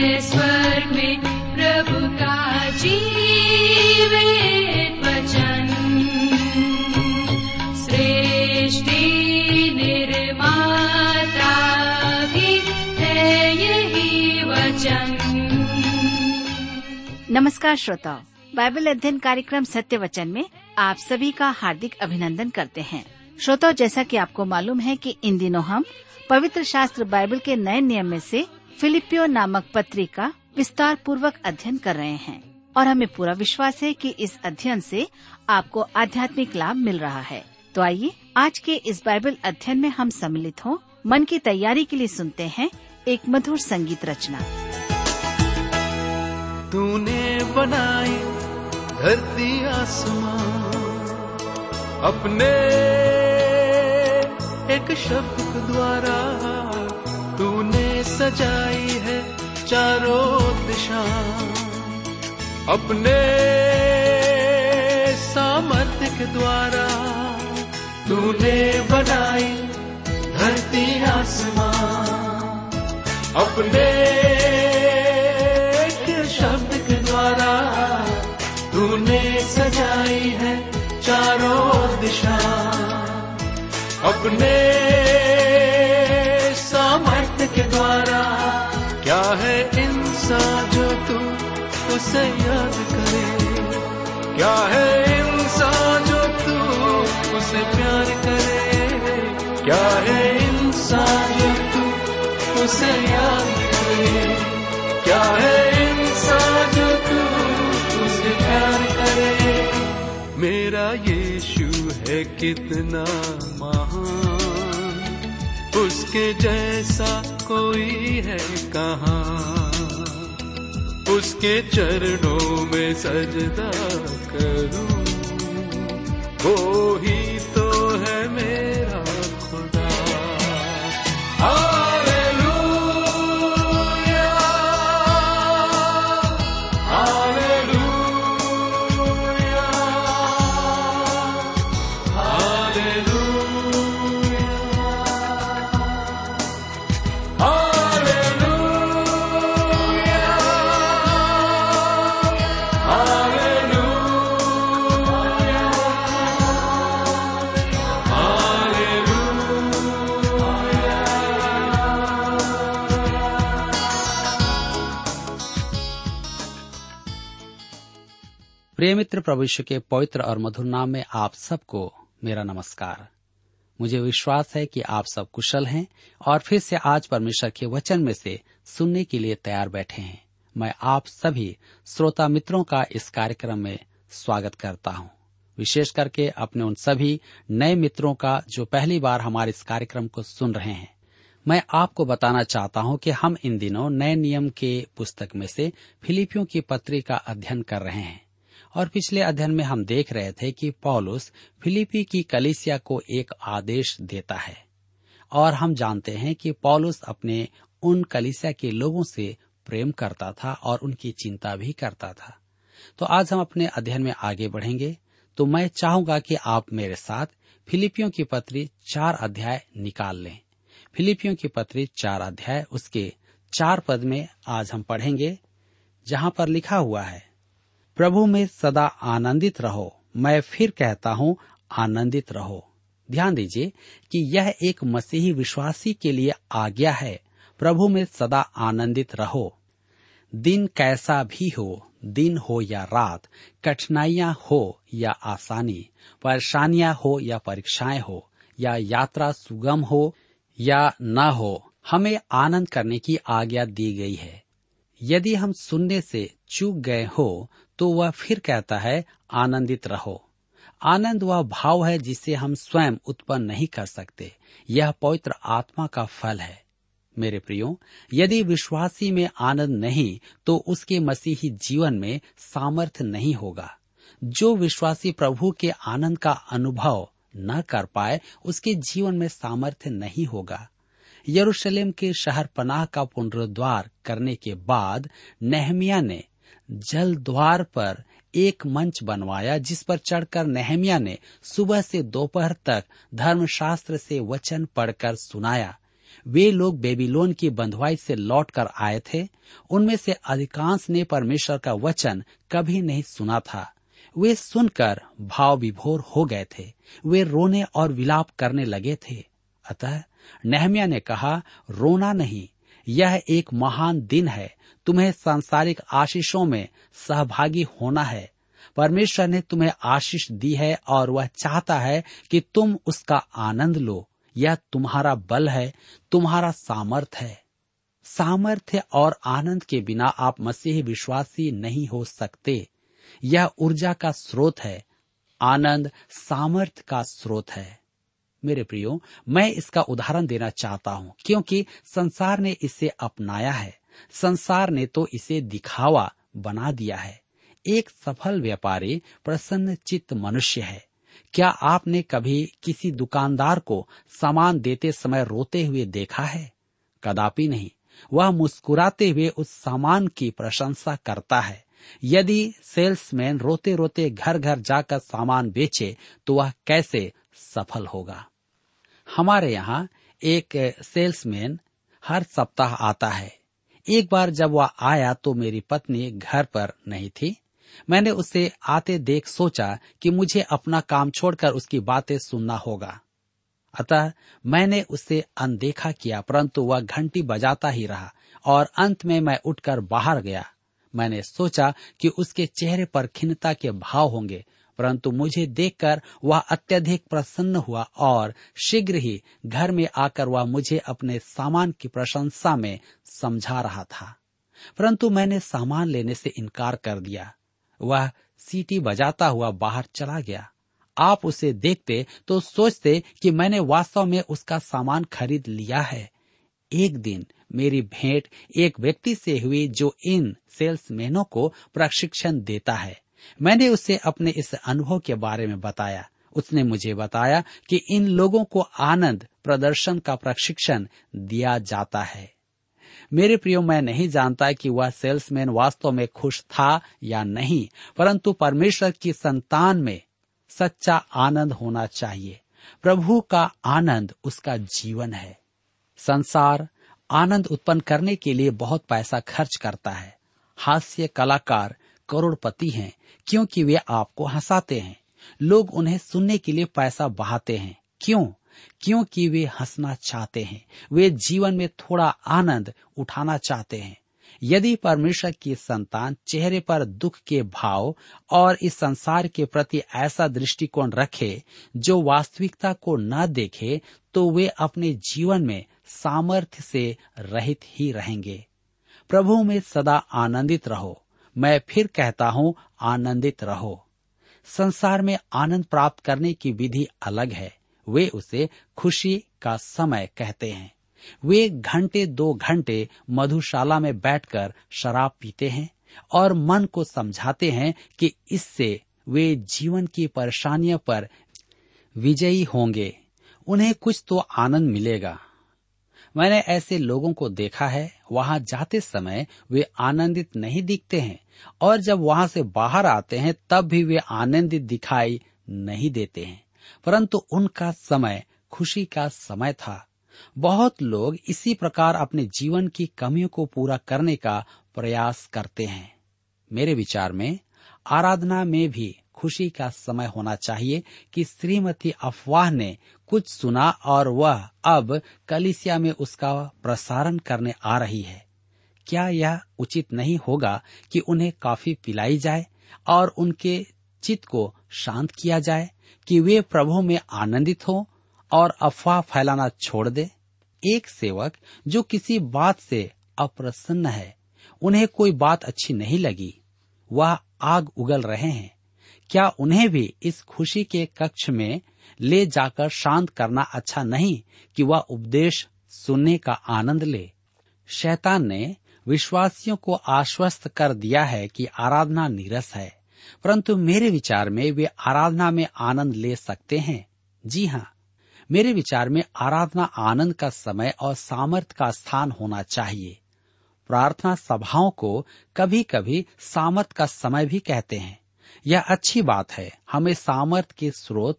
प्रभु नमस्कार श्रोताओ, बाइबल अध्ययन कार्यक्रम सत्य वचन में आप सभी का हार्दिक अभिनंदन करते हैं। श्रोताओ, जैसा कि आपको मालूम है कि इन दिनों हम पवित्र शास्त्र बाइबल के नए नियम में से फिलिपियो नामक पत्री का विस्तार पूर्वक अध्ययन कर रहे हैं और हमें पूरा विश्वास है कि इस अध्ययन से आपको आध्यात्मिक लाभ मिल रहा है। तो आइए, आज के इस बाइबल अध्ययन में हम सम्मिलित हों। मन की तैयारी के लिए सुनते हैं एक मधुर संगीत रचना। तूने बनाई धरती आसमां, अपने एक शब्द द्वारा तूने सजाई है चारों दिशा। अपने सामर्थ्य के द्वारा तूने बनाई धरती आसमान अपने शब्द के द्वारा तूने सजाई है चारों दिशा। अपने के द्वारा। क्या है इंसान जो तू उसे याद करे? क्या है इंसान जो तू उसे प्यार करे? क्या है इंसान जो तू उसे याद करे? क्या है इंसान जो तू उसे प्यार करे? मेरा यीशु है कितना महान। उसके जैसा कोई है कहा? उसके चरणों में सजदा करूँ? वो ही तो है मेरा खुदा। हालेलुया प्रिय मित्र प्रविष्य के पवित्र और मधुर नाम में आप सबको मेरा नमस्कार। मुझे विश्वास है कि आप सब कुशल हैं और फिर से आज परमेश्वर के वचन में से सुनने के लिए तैयार बैठे हैं। मैं आप सभी श्रोता मित्रों का इस कार्यक्रम में स्वागत करता हूँ। विशेष करके अपने उन सभी नए मित्रों का जो पहली बार हमारे इस कार्यक्रम को सुन रहे हैं। मैं आपको बताना चाहता हूँ कि हम इन दिनों नए नियम के पुस्तक में से फिलिपियों की पत्री का अध्ययन कर रहे हैं। और पिछले अध्ययन में हम देख रहे थे कि पौलुस फिलिपी की कलिसिया को एक आदेश देता है। और हम जानते हैं कि पौलुस अपने उन कलिसिया के लोगों से प्रेम करता था और उनकी चिंता भी करता था। तो आज हम अपने अध्ययन में आगे बढ़ेंगे। तो मैं चाहूँगा कि आप मेरे साथ फिलिपियों की पत्री चार अध्याय निकाल लें। फिलिपियों की पत्री चार अध्याय, उसके चार पद में आज हम पढ़ेंगे, जहाँ पर लिखा हुआ है प्रभु में सदा आनंदित रहो। मैं फिर कहता हूँ, आनंदित रहो। ध्यान दीजिए कि यह एक मसीही विश्वासी के लिए आज्ञा है। प्रभु में सदा आनंदित रहो। दिन कैसा भी हो, दिन हो या रात, कठिनाइयाँ हो या आसानी, परेशानियाँ हो या परीक्षाएँ हो, या यात्रा सुगम हो या न हो, हमें आनंद करने की आज्ञा दी गई है। यदि हम सुनने से चूक गए हो तो वह फिर कहता है, आनंदित रहो। आनंद वह भाव है जिसे हम स्वयं उत्पन्न नहीं कर सकते। यह पवित्र आत्मा का फल है। मेरे प्रियो, यदि विश्वासी में आनंद नहीं तो उसके मसीही जीवन में सामर्थ्य नहीं होगा। जो विश्वासी प्रभु के आनंद का अनुभव न कर पाए, उसके जीवन में सामर्थ्य नहीं होगा। यरूशलेम के शहर पनाह का पुनरुद्वार करने के बाद नेहमिया ने जल द्वार पर एक मंच बनवाया, जिस पर चढ़कर नेहमिया ने सुबह से दोपहर तक धर्मशास्त्र से वचन पढ़कर सुनाया। वे लोग बेबीलोन की बंधुआई से लौटकर आए थे। उनमें से अधिकांश ने परमेश्वर का वचन कभी नहीं सुना था। वे सुनकर भाव विभोर हो गए थे। वे रोने और विलाप करने लगे थे। अतः नेहमिया ने कहा, रोना नहीं यह एक महान दिन है। तुम्हें सांसारिक आशीषों में सहभागी होना है। परमेश्वर ने तुम्हें आशीष दी है और वह चाहता है कि तुम उसका आनंद लो। यह तुम्हारा बल है, तुम्हारा सामर्थ है। सामर्थ्य और आनंद के बिना आप मसीह विश्वासी नहीं हो सकते। यह ऊर्जा का स्रोत है, आनंद सामर्थ्य का स्रोत है। मेरे प्रियो, मैं इसका उदाहरण देना चाहता हूँ, क्योंकि संसार ने इसे अपनाया है। संसार ने तो इसे दिखावा बना दिया है। एक सफल व्यापारी प्रसन्न चित्त मनुष्य है। क्या आपने कभी किसी दुकानदार को सामान देते समय रोते हुए देखा है? कदापि नहीं। वह मुस्कुराते हुए उस सामान की प्रशंसा करता है। यदि सेल्समैन रोते रोते घर घर जाकर सामान बेचे तो वह कैसे सफल होगा। हमारे यहाँ एक सेल्समैन हर सप्ताह आता है। एक बार जब वह आया तो मेरी पत्नी घर पर नहीं थी। मैंने उसे आते देख सोचा कि मुझे अपना काम छोड़कर उसकी बातें सुनना होगा। अतः मैंने उसे अनदेखा किया, परंतु वह घंटी बजाता ही रहा और अंत में मैं उठकर बाहर गया। मैंने सोचा कि उसके चेहरे पर खिन्नता के भाव होंगे परंतु मुझे देखकर वह अत्यधिक प्रसन्न हुआ और शीघ्र ही घर में आकर वह मुझे अपने सामान की प्रशंसा में समझा रहा था। परंतु मैंने सामान लेने से इनकार कर दिया। वह सीटी बजाता हुआ बाहर चला गया। आप उसे देखते तो सोचते कि मैंने वास्तव में उसका सामान खरीद लिया है। एक दिन मेरी भेंट एक व्यक्ति से हुई जो इन सेल्समैनों को प्रशिक्षण देता है। मैंने उसे अपने इस अनुभव के बारे में बताया। उसने मुझे बताया कि इन लोगों को आनंद, प्रदर्शन का प्रशिक्षण दिया जाता है। मेरे प्रियो, मैं नहीं जानता कि वह सेल्समैन वास्तव में खुश था या नहीं, परंतु परमेश्वर की संतान में सच्चा आनंद होना चाहिए। प्रभु का आनंद उसका जीवन है। संसार आनंद उत्पन्न करने के लिए बहुत पैसा खर्च करता है। हास्य कलाकार करोड़पति हैं, क्योंकि वे आपको हंसाते हैं। लोग उन्हें सुनने के लिए पैसा बहाते हैं। क्यों? क्योंकि वे हंसना चाहते हैं। वे जीवन में थोड़ा आनंद उठाना चाहते हैं। यदि परमेश्वर की संतान चेहरे पर दुख के भाव और इस संसार के प्रति ऐसा दृष्टिकोण रखे, जो वास्तविकता को न देखे तो वे अपने जीवन में सामर्थ्य से रहित ही रहेंगे। प्रभु में सदा आनंदित रहो। मैं फिर कहता हूँ, आनंदित रहो। संसार में आनंद प्राप्त करने की विधि अलग है। वे उसे खुशी का समय कहते हैं। वे घंटे दो घंटे मधुशाला में बैठकर शराब पीते हैं और मन को समझाते हैं कि इससे वे जीवन की परेशानियों पर विजयी होंगे। उन्हें कुछ तो आनंद मिलेगा। मैंने ऐसे लोगों को देखा है, वहाँ जाते समय वे आनंदित नहीं दिखते हैं, और जब वहाँ से बाहर आते हैं, तब भी वे आनंदित दिखाई नहीं देते हैं। परंतु उनका समय, खुशी का समय था। बहुत लोग इसी प्रकार अपने जीवन की कमियों को पूरा करने का प्रयास करते हैं। मेरे विचार में, आराधना में भी खुशी का समय होना चाहिए कि श्रीमती अफवाह ने कुछ सुना और वह अब कलिसिया में उसका प्रसारण करने आ रही है। क्या यह उचित नहीं होगा कि उन्हें काफ़ी पिलाई जाए और उनके चित्त को शांत किया जाए कि वे प्रभु में आनंदित हो और अफवाह फैलाना छोड़ दे? एक सेवक जो किसी बात से अप्रसन्न है, उन्हें कोई बात अच्छी नहीं लगी। वह आग उगल रहे हैं। क्या उन्हें भी इस खुशी के कक्ष में ले जाकर शांत करना अच्छा नहीं कि वह उपदेश सुनने का आनंद ले। शैतान ने विश्वासियों को आश्वस्त कर दिया है कि आराधना नीरस है, परंतु मेरे विचार में वे आराधना में आनंद ले सकते हैं। जी हाँ मेरे विचार में आराधना आनंद का समय और सामर्थ का स्थान होना चाहिए। प्रार्थना सभाओं को कभी कभी सामर्थ का समय भी कहते हैं। यह अच्छी बात है। हमें सामर्थ के स्रोत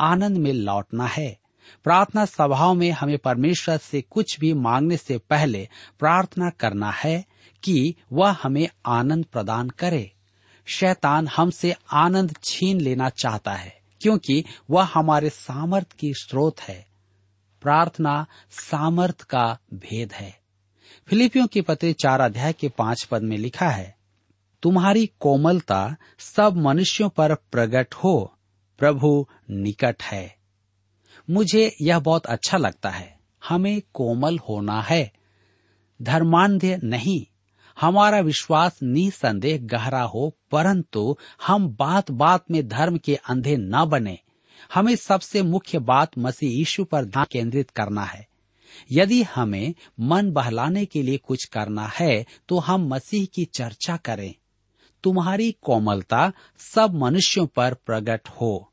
आनंद में लौटना है। प्रार्थना सभाओं में हमें परमेश्वर से कुछ भी मांगने से पहले प्रार्थना करना है कि वह हमें आनंद प्रदान करे। शैतान हमसे आनंद छीन लेना चाहता है, क्योंकि वह हमारे सामर्थ की स्रोत है। प्रार्थना सामर्थ का भेद है। फिलिपियों की पत्र चार अध्याय के पाँच पद में लिखा है तुम्हारी कोमलता सब मनुष्यों पर प्रकट हो, प्रभु निकट है। मुझे यह बहुत अच्छा लगता है। हमें कोमल होना है। धर्मांध्य नहीं, हमारा विश्वास निसंदेह गहरा हो, परंतु हम बात बात में धर्म के अंधे न बने। हमें सबसे मुख्य बात मसीह यीशु पर ध्यान केंद्रित करना है। यदि हमें मन बहलाने के लिए कुछ करना है तो हम मसीह की चर्चा करें। तुम्हारी कोमलता सब मनुष्यों पर प्रकट हो।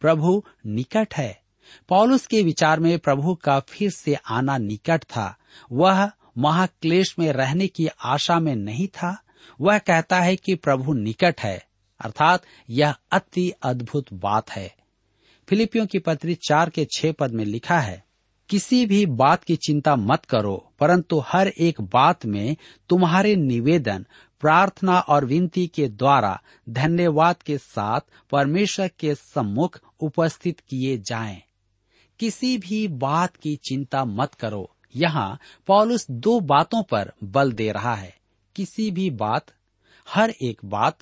प्रभु निकट है। पॉलुस के विचार में प्रभु का फिर से आना निकट था। वह महाक्लेश में रहने की आशा में नहीं था। वह कहता है कि प्रभु निकट है, अर्थात यह अति अद्भुत बात है। फिलिपियों की पत्री चार के छह पद में लिखा है, किसी भी बात की चिंता मत करो, परंतु हर एक बात में तुम्हारे निवेदन प्रार्थना और विनती के द्वारा धन्यवाद के साथ परमेश्वर के सम्मुख उपस्थित किए जाएँ। किसी भी बात की चिंता मत करो। यहाँ पॉलुस दो बातों पर बल दे रहा है। किसी भी बात, हर एक बात,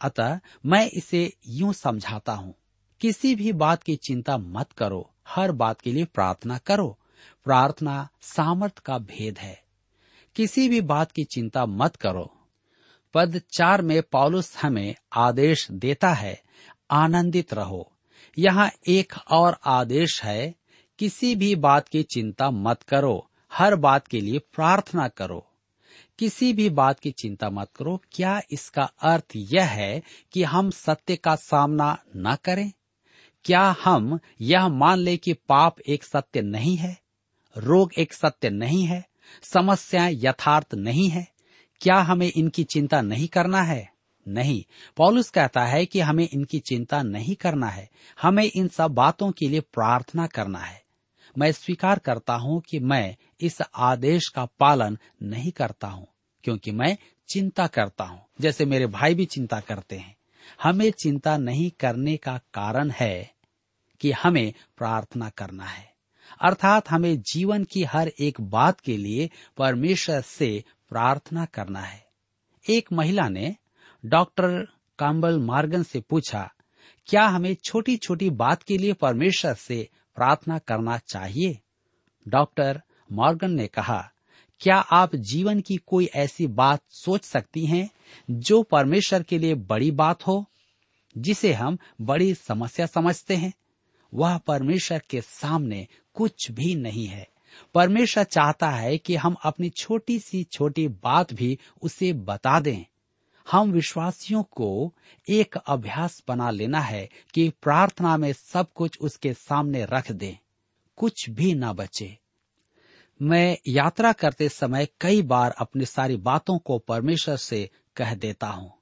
अतः मैं इसे यूँ समझाता हूँ। किसी भी बात की चिंता मत करो। हर बात के लिए प्रार्थना करो। प्रार्थना सामर्थ का भेद है। किसी भी बात की चिंता मत करो। पद चार में पॉलुस हमें आदेश देता है, आनंदित रहो। यहाँ एक और आदेश है, किसी भी बात की चिंता मत करो, हर बात के लिए प्रार्थना करो। किसी भी बात की चिंता मत करो, क्या इसका अर्थ यह है कि हम सत्य का सामना न करें? क्या हम यह मान ले कि पाप एक सत्य नहीं है, रोग एक सत्य नहीं है, समस्याएँ यथार्थ नहीं है? क्या हमें इनकी चिंता नहीं करना है? नहीं। पॉलुस कहता है कि हमें इनकी चिंता नहीं करना है। हमें इन सब बातों के लिए प्रार्थना करना है। मैं स्वीकार करता हूँ कि मैं इस आदेश का पालन नहीं करता हूँ, क्योंकि मैं चिंता करता हूँ, जैसे मेरे भाई भी चिंता करते हैं। हमें चिंता नहीं करने का कारण है कि हमें प्रार्थना करना है। अर्थात हमें जीवन की हर एक बात के लिए परमेश्वर से प्रार्थना करना है। एक महिला ने डॉक्टर काम्बल मार्गन से पूछा, क्या हमें छोटी छोटी बात के लिए परमेश्वर से प्रार्थना करना चाहिए? डॉक्टर मॉर्गन ने कहा, क्या आप जीवन की कोई ऐसी बात सोच सकती हैं जो परमेश्वर के लिए बड़ी बात हो, जिसे हम बड़ी समस्या समझते हैं? वह परमेश्वर के सामने कुछ भी नहीं है। परमेश्वर चाहता है कि हम अपनी छोटी सी छोटी बात भी उसे बता दें। हम विश्वासियों को एक अभ्यास बना लेना है कि प्रार्थना में सब कुछ उसके सामने रख दें। कुछ भी ना बचे। मैं यात्रा करते समय कई बार अपनी सारी बातों को परमेश्वर से कह देता हूँ।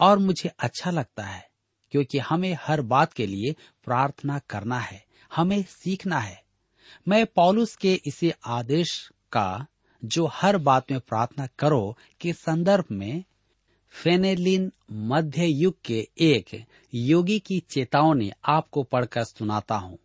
और मुझे अच्छा लगता है, क्योंकि हमें हर बात के लिए प्रार्थना करना है, हमें सीखना है। मैं पॉलुस के इसी आदेश का, जो हर बात में प्रार्थना करो के संदर्भ में फेनेलिन मध्य युग के एक योगी की चेतावनी आपको पढ़कर सुनाता हूँ।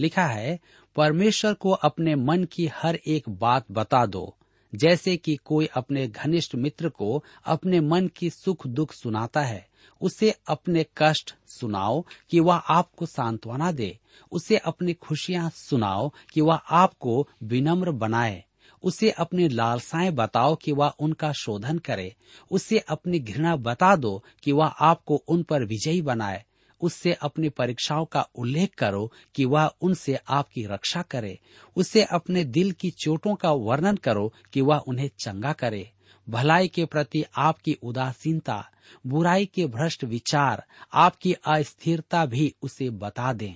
लिखा है, परमेश्वर को अपने मन की हर एक बात बता दो, जैसे कि कोई अपने घनिष्ठ मित्र को अपने मन की सुख दुख सुनाता है। उसे अपने कष्ट सुनाओ कि वह आपको सांत्वना दे। उसे अपनी खुशियाँ सुनाओ कि वह आपको विनम्र बनाए। उसे अपनी लालसाएँ बताओ कि वह उनका शोधन करे। उसे अपनी घृणा बता दो कि वह आपको उन पर विजयी बनाए। उससे अपनी परीक्षाओं का उल्लेख करो कि वह उनसे आपकी रक्षा करे। उसे अपने दिल की चोटों का वर्णन करो कि वह उन्हें चंगा करे। भलाई के प्रति आपकी उदासीनता, बुराई के भ्रष्ट विचार, आपकी अस्थिरता भी उसे बता दें।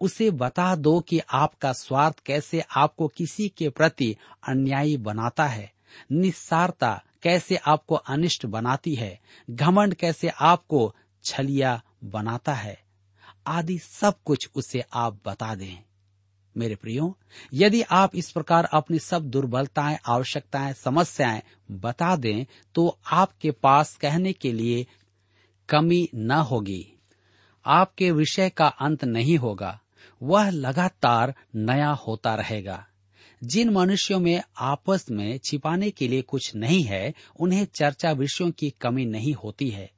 उसे बता दो कि आपका स्वार्थ कैसे आपको किसी के प्रति अन्यायी बनाता है। निस्सारता कैसे आपको अनिष्ट बनाती है। घमंड कैसे आपको छलिया बनाता है। आदि सब कुछ उसे आप बता दें। मेरे प्रियो, यदि आप इस प्रकार अपनी सब दुर्बलताएँ, आवश्यकताएँ, समस्याएँ बता दें तो आपके पास कहने के लिए कमी न होगी। आपके विषय का अंत नहीं होगा। वह लगातार नया होता रहेगा। जिन मनुष्यों में आपस में छिपाने के लिए कुछ नहीं है, उन्हें चर्चा विषयों की कमी नहीं होती है।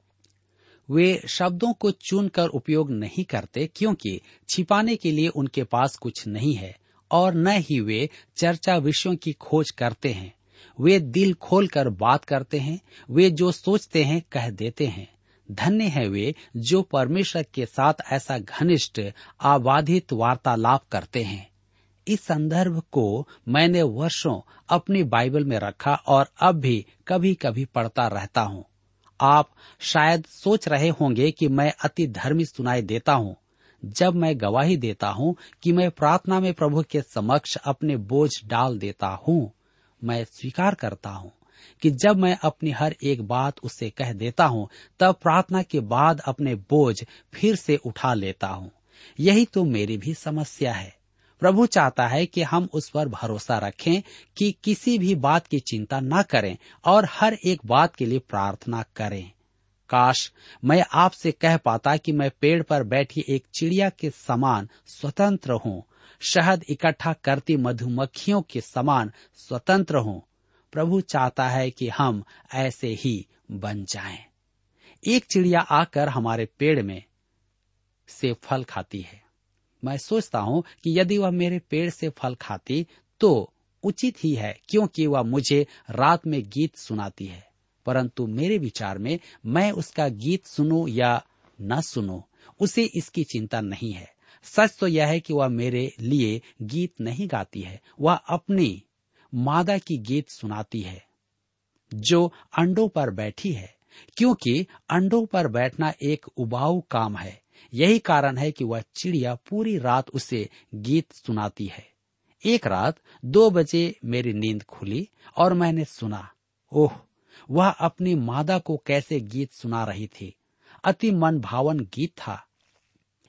वे शब्दों को चुनकर उपयोग नहीं करते क्योंकि छिपाने के लिए उनके पास कुछ नहीं है और न ही वे चर्चा विषयों की खोज करते हैं। वे दिल खोलकर बात करते हैं, वे जो सोचते हैं कह देते हैं। धन्य है वे जो परमेश्वर के साथ ऐसा घनिष्ठ, आबाधित वार्तालाप करते हैं। इस संदर्भ को मैंने वर्षों अपनी बाइबल में रखा और अब भी कभी कभी पढ़ता रहता हूँ। आप शायद सोच रहे होंगे कि मैं अति धर्मी सुनाई देता हूँ, जब मैं गवाही देता हूँ कि मैं प्रार्थना में प्रभु के समक्ष अपने बोझ डाल देता हूँ, मैं स्वीकार करता हूँ कि जब मैं अपनी हर एक बात उससे कह देता हूँ, तब प्रार्थना के बाद अपने बोझ फिर से उठा लेता हूँ। यही तो मेरी भी समस्या है। प्रभु चाहता है कि हम उस पर भरोसा रखें कि किसी भी बात की चिंता न करें और हर एक बात के लिए प्रार्थना करें। काश मैं आपसे कह पाता कि मैं पेड़ पर बैठी एक चिड़िया के समान स्वतंत्र हूँ, शहद इकट्ठा करती मधुमक्खियों के समान स्वतंत्र हूँ। प्रभु चाहता है कि हम ऐसे ही बन जाएँ। एक चिड़िया आकर हमारे पेड़ में से फल खाती है। मैं सोचता हूँ कि यदि वह मेरे पेड़ से फल खाती तो उचित ही है, क्योंकि वह मुझे रात में गीत सुनाती है। परंतु मेरे विचार में मैं उसका गीत सुनू या न सुनू, उसे इसकी चिंता नहीं है। सच तो यह है कि वह मेरे लिए गीत नहीं गाती है, वह अपनी मादा की गीत सुनाती है, जो अंडों पर बैठी है, क्योंकि अंडों पर बैठना एक उबाऊ काम है। यही कारण है कि वह चिड़िया पूरी रात उसे गीत सुनाती है। एक रात दो बजे मेरी नींद खुली और मैंने सुना, ओह, वह अपनी मादा को कैसे गीत सुना रही थी। अति मन भावन गीत था।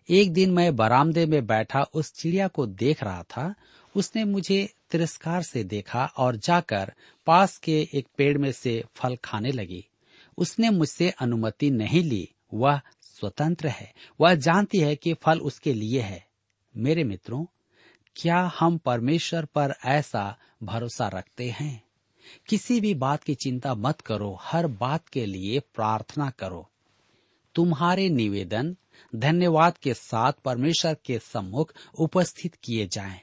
एक दिन मैं बरामदे में बैठा उस चिड़िया को देख रहा था। उसने मुझे तिरस्कार से देखा और जाकर पास के एक पेड़ में से फल खाने लगी। उसने मुझसे अनुमति नहीं ली, वह स्वतंत्र है। वह जानती है कि फल उसके लिए है। मेरे मित्रों, क्या हम परमेश्वर पर ऐसा भरोसा रखते हैं? किसी भी बात की चिंता मत करो। हर बात के लिए प्रार्थना करो। तुम्हारे निवेदन, धन्यवाद के साथ परमेश्वर के सम्मुख उपस्थित किए जाएँ।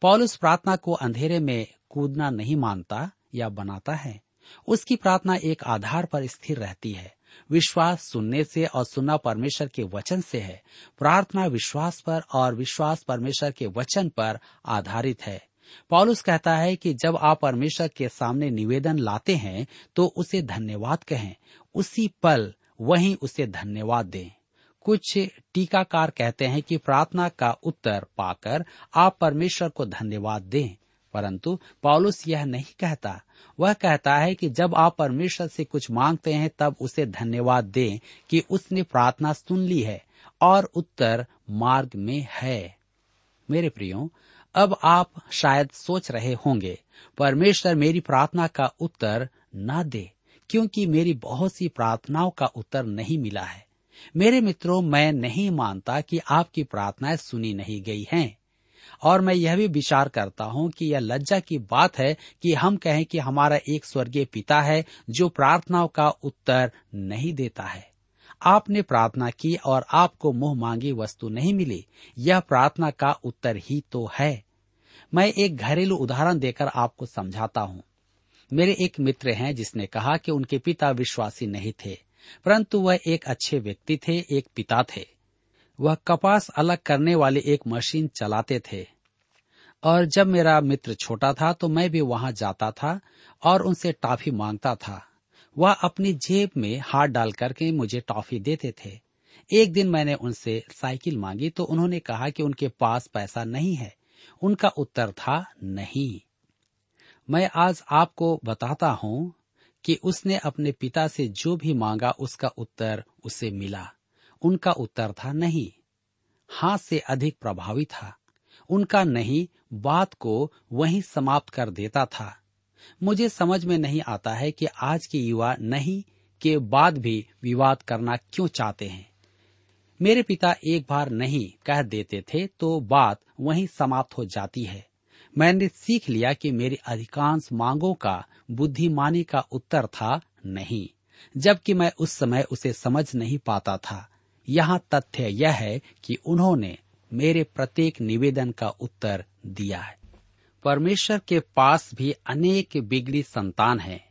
पौलुस प्रार्थना को अंधेरे में कूदना नहीं मानता या बनाता है। उसकी प्रार्थना एक आधार पर स्थिर रहती है। विश्वास सुनने से और सुनना परमेश्वर के वचन से है। प्रार्थना विश्वास पर और विश्वास परमेश्वर के वचन पर आधारित है। पॉलुस कहता है कि जब आप परमेश्वर के सामने निवेदन लाते हैं तो उसे धन्यवाद कहें। उसी पल वहीं उसे धन्यवाद दें। कुछ टीकाकार कहते हैं कि प्रार्थना का उत्तर पाकर आप परमेश्वर को धन्यवाद दें। परंतु पॉलुस यह नहीं कहता। वह कहता है कि जब आप परमेश्वर से कुछ मांगते हैं, तब उसे धन्यवाद दें कि उसने प्रार्थना सुन ली है और उत्तर मार्ग में है। मेरे प्रियो, अब आप शायद सोच रहे होंगे, परमेश्वर मेरी प्रार्थना का उत्तर न दे, क्योंकि मेरी बहुत सी प्रार्थनाओं का उत्तर नहीं मिला है। मेरे मित्रों, मैं नहीं मानता कि आपकी प्रार्थनाएँ सुनी नहीं गई हैं। और मैं यह भी विचार करता हूँ कि यह लज्जा की बात है कि हम कहें कि हमारा एक स्वर्गीय पिता है जो प्रार्थनाओं का उत्तर नहीं देता है। आपने प्रार्थना की और आपको मुँह मांगी वस्तु नहीं मिली। यह प्रार्थना का उत्तर ही तो है। मैं एक घरेलू उदाहरण देकर आपको समझाता हूँ। मेरे एक मित्र हैं जिसने कहा कि उनके पिता विश्वासी नहीं थे, परंतु वह एक अच्छे व्यक्ति थे, एक पिता थे। वह कपास अलग करने वाली एक मशीन चलाते थे। और जब मेरा मित्र छोटा था तो मैं भी वहाँ जाता था और उनसे टॉफी माँगता था। वह अपनी जेब में हाथ डाल करके मुझे टॉफी देते थे। एक दिन मैंने उनसे साइकिल मांगी तो उन्होंने कहा कि उनके पास पैसा नहीं है। उनका उत्तर था, नहीं। मैं आज आपको बताता हूँ कि उसने अपने पिता से जो भी मांगा, उसका उत्तर उसे मिला। उनका उत्तर था नहीं। हाँ से अधिक प्रभावी था। उनका नहीं, बात को वहीं समाप्त कर देता था। मुझे समझ में नहीं आता है कि आज के युवा नहीं, के बाद भी विवाद करना क्यों चाहते हैं। मेरे पिता एक बार नहीं कह देते थे तो बात वहीं समाप्त हो जाती है। मैंने सीख लिया कि मेरी अधिकांश मांगों का, बुद्धिमानी का उत्तर था नहीं, जबकि मैं उस समय उसे समझ नहीं पाता था। यहाँ तथ्य यह है कि उन्होंने मेरे प्रत्येक निवेदन का उत्तर दिया है। परमेश्वर के पास भी अनेक बिगड़ी संतान है।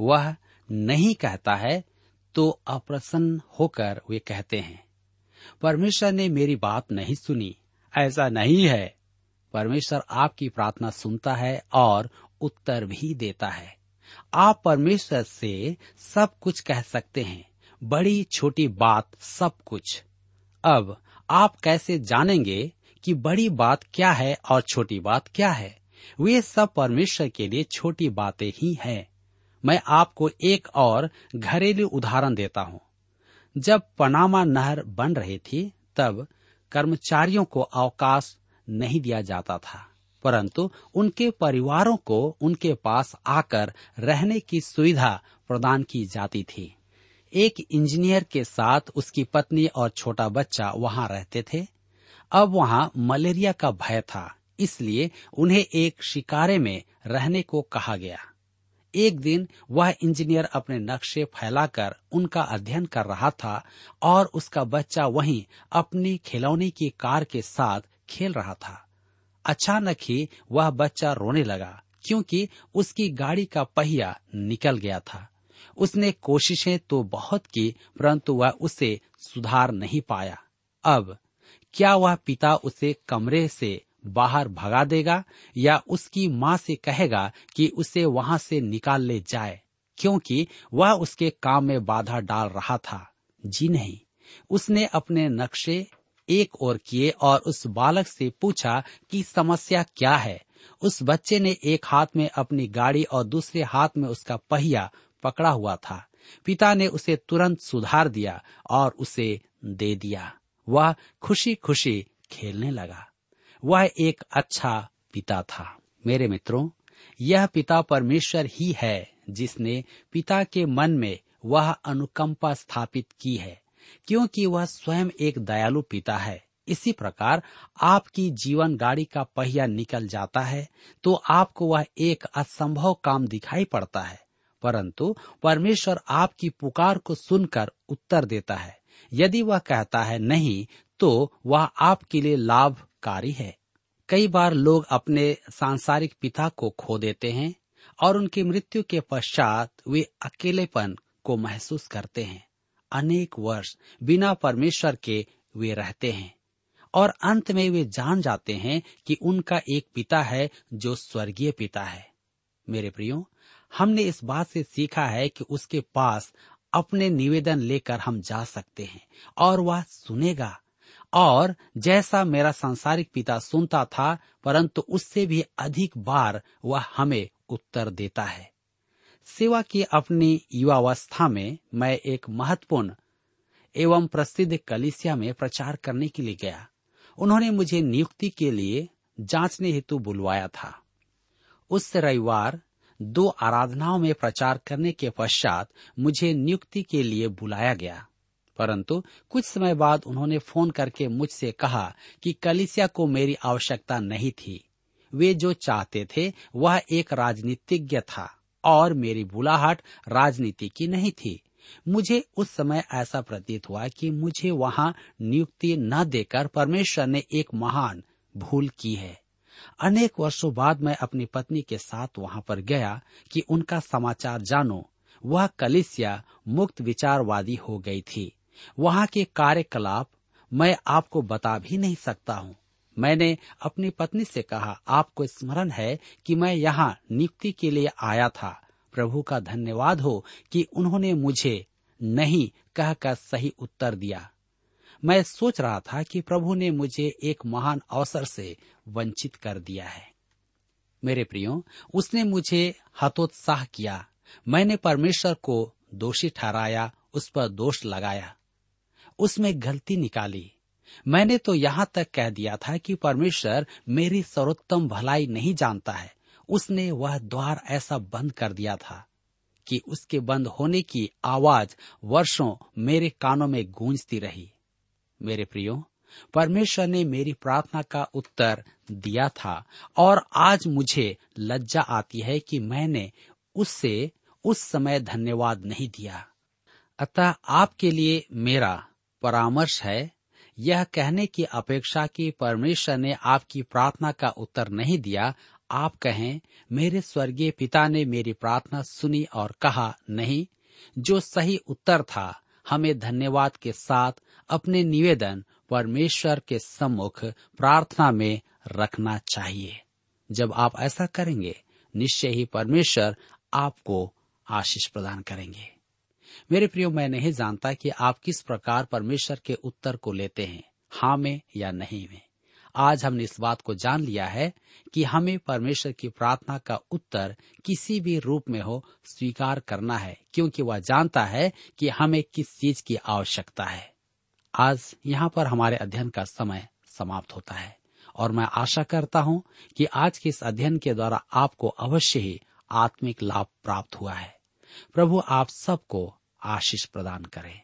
वह नहीं कहता है तो अप्रसन्न होकर वे कहते हैं, परमेश्वर ने मेरी बात नहीं सुनी। ऐसा नहीं है। परमेश्वर आपकी प्रार्थना सुनता है और उत्तर भी देता है। आप परमेश्वर से सब कुछ कह सकते हैं। बड़ी छोटी बात सब कुछ। अब आप कैसे जानेंगे कि बड़ी बात क्या है और छोटी बात क्या है? वे सब परमेश्वर के लिए छोटी बातें ही हैं। मैं आपको एक और घरेलू उदाहरण देता हूँ। जब पनामा नहर बन रही थी, तब कर्मचारियों को अवकाश नहीं दिया जाता था, परंतु उनके परिवारों को उनके पास आकर रहने की सुविधा प्रदान की जाती थी। एक इंजीनियर के साथ उसकी पत्नी और छोटा बच्चा वहाँ रहते थे। अब वहाँ मलेरिया का भय था, इसलिए उन्हें एक शिकारे में रहने को कहा गया। एक दिन वह इंजीनियर अपने नक्शे फैलाकर उनका अध्ययन कर रहा था और उसका बच्चा वहीं अपनी खिलौने की कार के साथ खेल रहा था। अचानक ही वह बच्चा रोने लगा, क्योंकि उसकी गाड़ी का पहिया निकल गया था। उसने कोशिशें तो बहुत की, परंतु वह उसे सुधार नहीं पाया। अब, क्या वह पिता उसे कमरे से बाहर भगा देगा, या उसकी माँ से कहेगा कि उसे वहाँ से निकाल ले जाए? क्योंकि वह उसके काम में बाधा डाल रहा था। जी नहीं। उसने अपने नक्शे एक ओर किए और उस बालक से पूछा कि समस्या क्या है? उस बच्चे ने एक हाथ में अपनी गाड़ी और दूसरे हाथ में उसका पहिया पकड़ा हुआ था। पिता ने उसे तुरंत सुधार दिया और उसे दे दिया। वह खुशी खुशी खेलने लगा। वह एक अच्छा पिता था। मेरे मित्रों, यह पिता परमेश्वर ही है जिसने पिता के मन में वह अनुकंपा स्थापित की है, क्योंकि वह स्वयं एक दयालु पिता है। इसी प्रकार आपकी जीवन गाड़ी का पहिया निकल जाता है तो आपको वह एक असंभव काम दिखाई पड़ता है। परंतु परमेश्वर आपकी पुकार को सुनकर उत्तर देता है। यदि वह कहता है नहीं तो वह आपके लिए लाभकारी है। कई बार लोग अपने सांसारिक पिता को खो देते हैं और उनकी मृत्यु के पश्चात वे अकेलेपन को महसूस करते हैं। अनेक वर्ष बिना परमेश्वर के वे रहते हैं और अंत में वे जान जाते हैं कि उनका एक पिता है जो स्वर्गीय पिता है। मेरे प्रियो हमने इस बात से सीखा है कि उसके पास अपने निवेदन लेकर हम जा सकते हैं और वह सुनेगा। और जैसा मेरा सांसारिक पिता सुनता था, परंतु उससे भी अधिक बार वह हमें उत्तर देता है। सेवा की अपनी युवावस्था में मैं एक महत्वपूर्ण एवं प्रसिद्ध कलिसिया में प्रचार करने के लिए गया। उन्होंने मुझे नियुक्ति के लिए जांचने हेतु बुलवाया था। उस रविवार दो आराधनाओं में प्रचार करने के पश्चात मुझे नियुक्ति के लिए बुलाया गया। परंतु कुछ समय बाद उन्होंने फ़ोन करके मुझसे कहा कि कलिसिया को मेरी आवश्यकता नहीं थी। वे जो चाहते थे, वह एक राजनीतिज्ञ था और मेरी बुलाहट राजनीति की नहीं थी। मुझे उस समय ऐसा प्रतीत हुआ कि मुझे वहाँ नियुक्ति न देकर परमेश्वर ने एक महान भूल की है। अनेक वर्षों बाद मैं अपनी पत्नी के साथ वहाँ पर गया कि उनका समाचार जानो। वह कलिसिया मुक्त विचारवादी हो गई थी। वहाँ के कार्यकलाप मैं आपको बता भी नहीं सकता हूँ। मैंने अपनी पत्नी से कहा, आपको स्मरण है कि मैं यहाँ नियुक्ति के लिए आया था। प्रभु का धन्यवाद हो कि उन्होंने मुझे नहीं कहकर सही उत्तर दिया। मैं सोच रहा था कि प्रभु ने मुझे एक महान अवसर से वंचित कर दिया है। मेरे प्रियो, उसने मुझे हतोत्साह किया। मैंने परमेश्वर को दोषी ठहराया, उस पर दोष लगाया। उसमें गलती निकाली। मैंने तो यहाँ तक कह दिया था कि परमेश्वर मेरी सर्वोत्तम भलाई नहीं जानता है। उसने वह द्वार ऐसा बंद कर दिया था कि उसके बंद होने की आवाज़ वर्षों मेरे कानों में गूंजती रही। मेरे प्रियो, परमेश्वर ने मेरी प्रार्थना का उत्तर दिया था और आज मुझे लज्जा आती है कि मैंने उससे, उस समय धन्यवाद नहीं दिया। अतः आपके लिए मेरा परामर्श है, यह कहने की अपेक्षा कि परमेश्वर ने आपकी प्रार्थना का उत्तर नहीं दिया, आप कहें, मेरे स्वर्गीय पिता ने मेरी प्रार्थना सुनी और कहा, नहीं, जो सही उत्तर था हमें धन्यवाद के साथ अपने निवेदन परमेश्वर के सम्मुख प्रार्थना में रखना चाहिए। जब आप ऐसा करेंगे, निश्चय ही परमेश्वर आपको आशीष प्रदान करेंगे। मेरे प्रियो, मैं नहीं जानता कि आप किस प्रकार परमेश्वर के उत्तर को लेते हैं हाँ में या नहीं में। आज हमने इस बात को जान लिया है कि हमें परमेश्वर की प्रार्थना का उत्तर किसी भी रूप में हो, स्वीकार करना है, क्योंकि वह जानता है कि हमें किस चीज़ की आवश्यकता है। आज यहाँ पर हमारे अध्ययन का समय समाप्त होता है, और मैं आशा करता हूँ कि आज के इस अध्ययन के द्वारा आपको अवश्य ही आत्मिक लाभ प्राप्त हुआ है। प्रभु आप सबको आशीष प्रदान करें।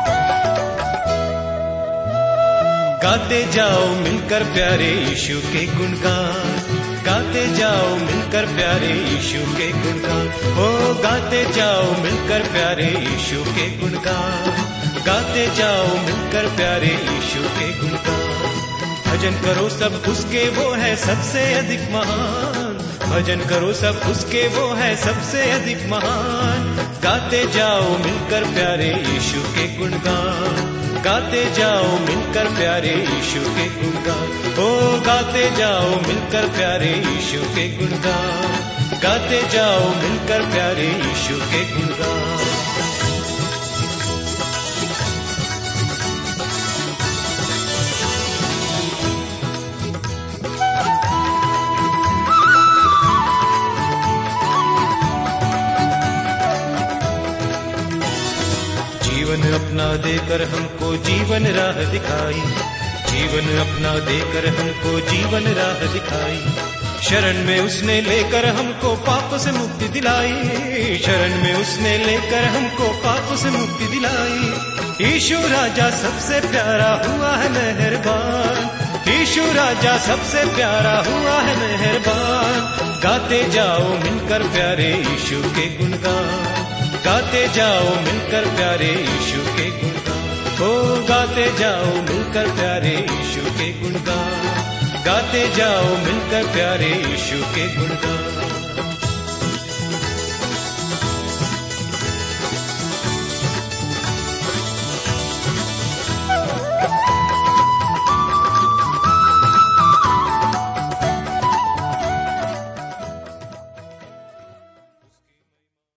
गाते जाओ मिलकर प्यारे यीशु के गुणगान। गाते जाओ मिलकर प्यारे यीशु के गुणगान। हो गाते जाओ मिलकर प्यारे यीशु के गुणगान। गाते जाओ मिलकर प्यारे यीशु के गुणगान। भजन करो सब उसके, वो है सबसे अधिक महान। भजन करो सब उसके, वो है सबसे अधिक महान। गाते जाओ मिलकर प्यारे यीशु के गुणगान। गाते जाओ मिलकर प्यारे यीशु के गुणगान। ओ, गाते जाओ मिलकर प्यारे यीशु के गुणगान। गाते जाओ मिलकर प्यारे यीशु के गुणगान। अपना देकर हमको जीवन राह दिखाई। जीवन अपना देकर हमको जीवन राह दिखाई। शरण में उसने लेकर हमको पाप से मुक्ति दिलाई। शरण में उसने लेकर हमको पाप से मुक्ति दिलाई। ईशु राजा सबसे प्यारा हुआ है मेहरबान। ईशु राजा सबसे प्यारा हुआ है मेहरबान। गाते जाओ मिलकर प्यारे ईशु के गुणगान। गाते जाओ मिलकर प्यारे यीशु के गुणगान। हो गाते जाओ मिलकर प्यारे यीशु के गुणगान। गाते जाओ मिलकर प्यारे यीशु के गुणगान।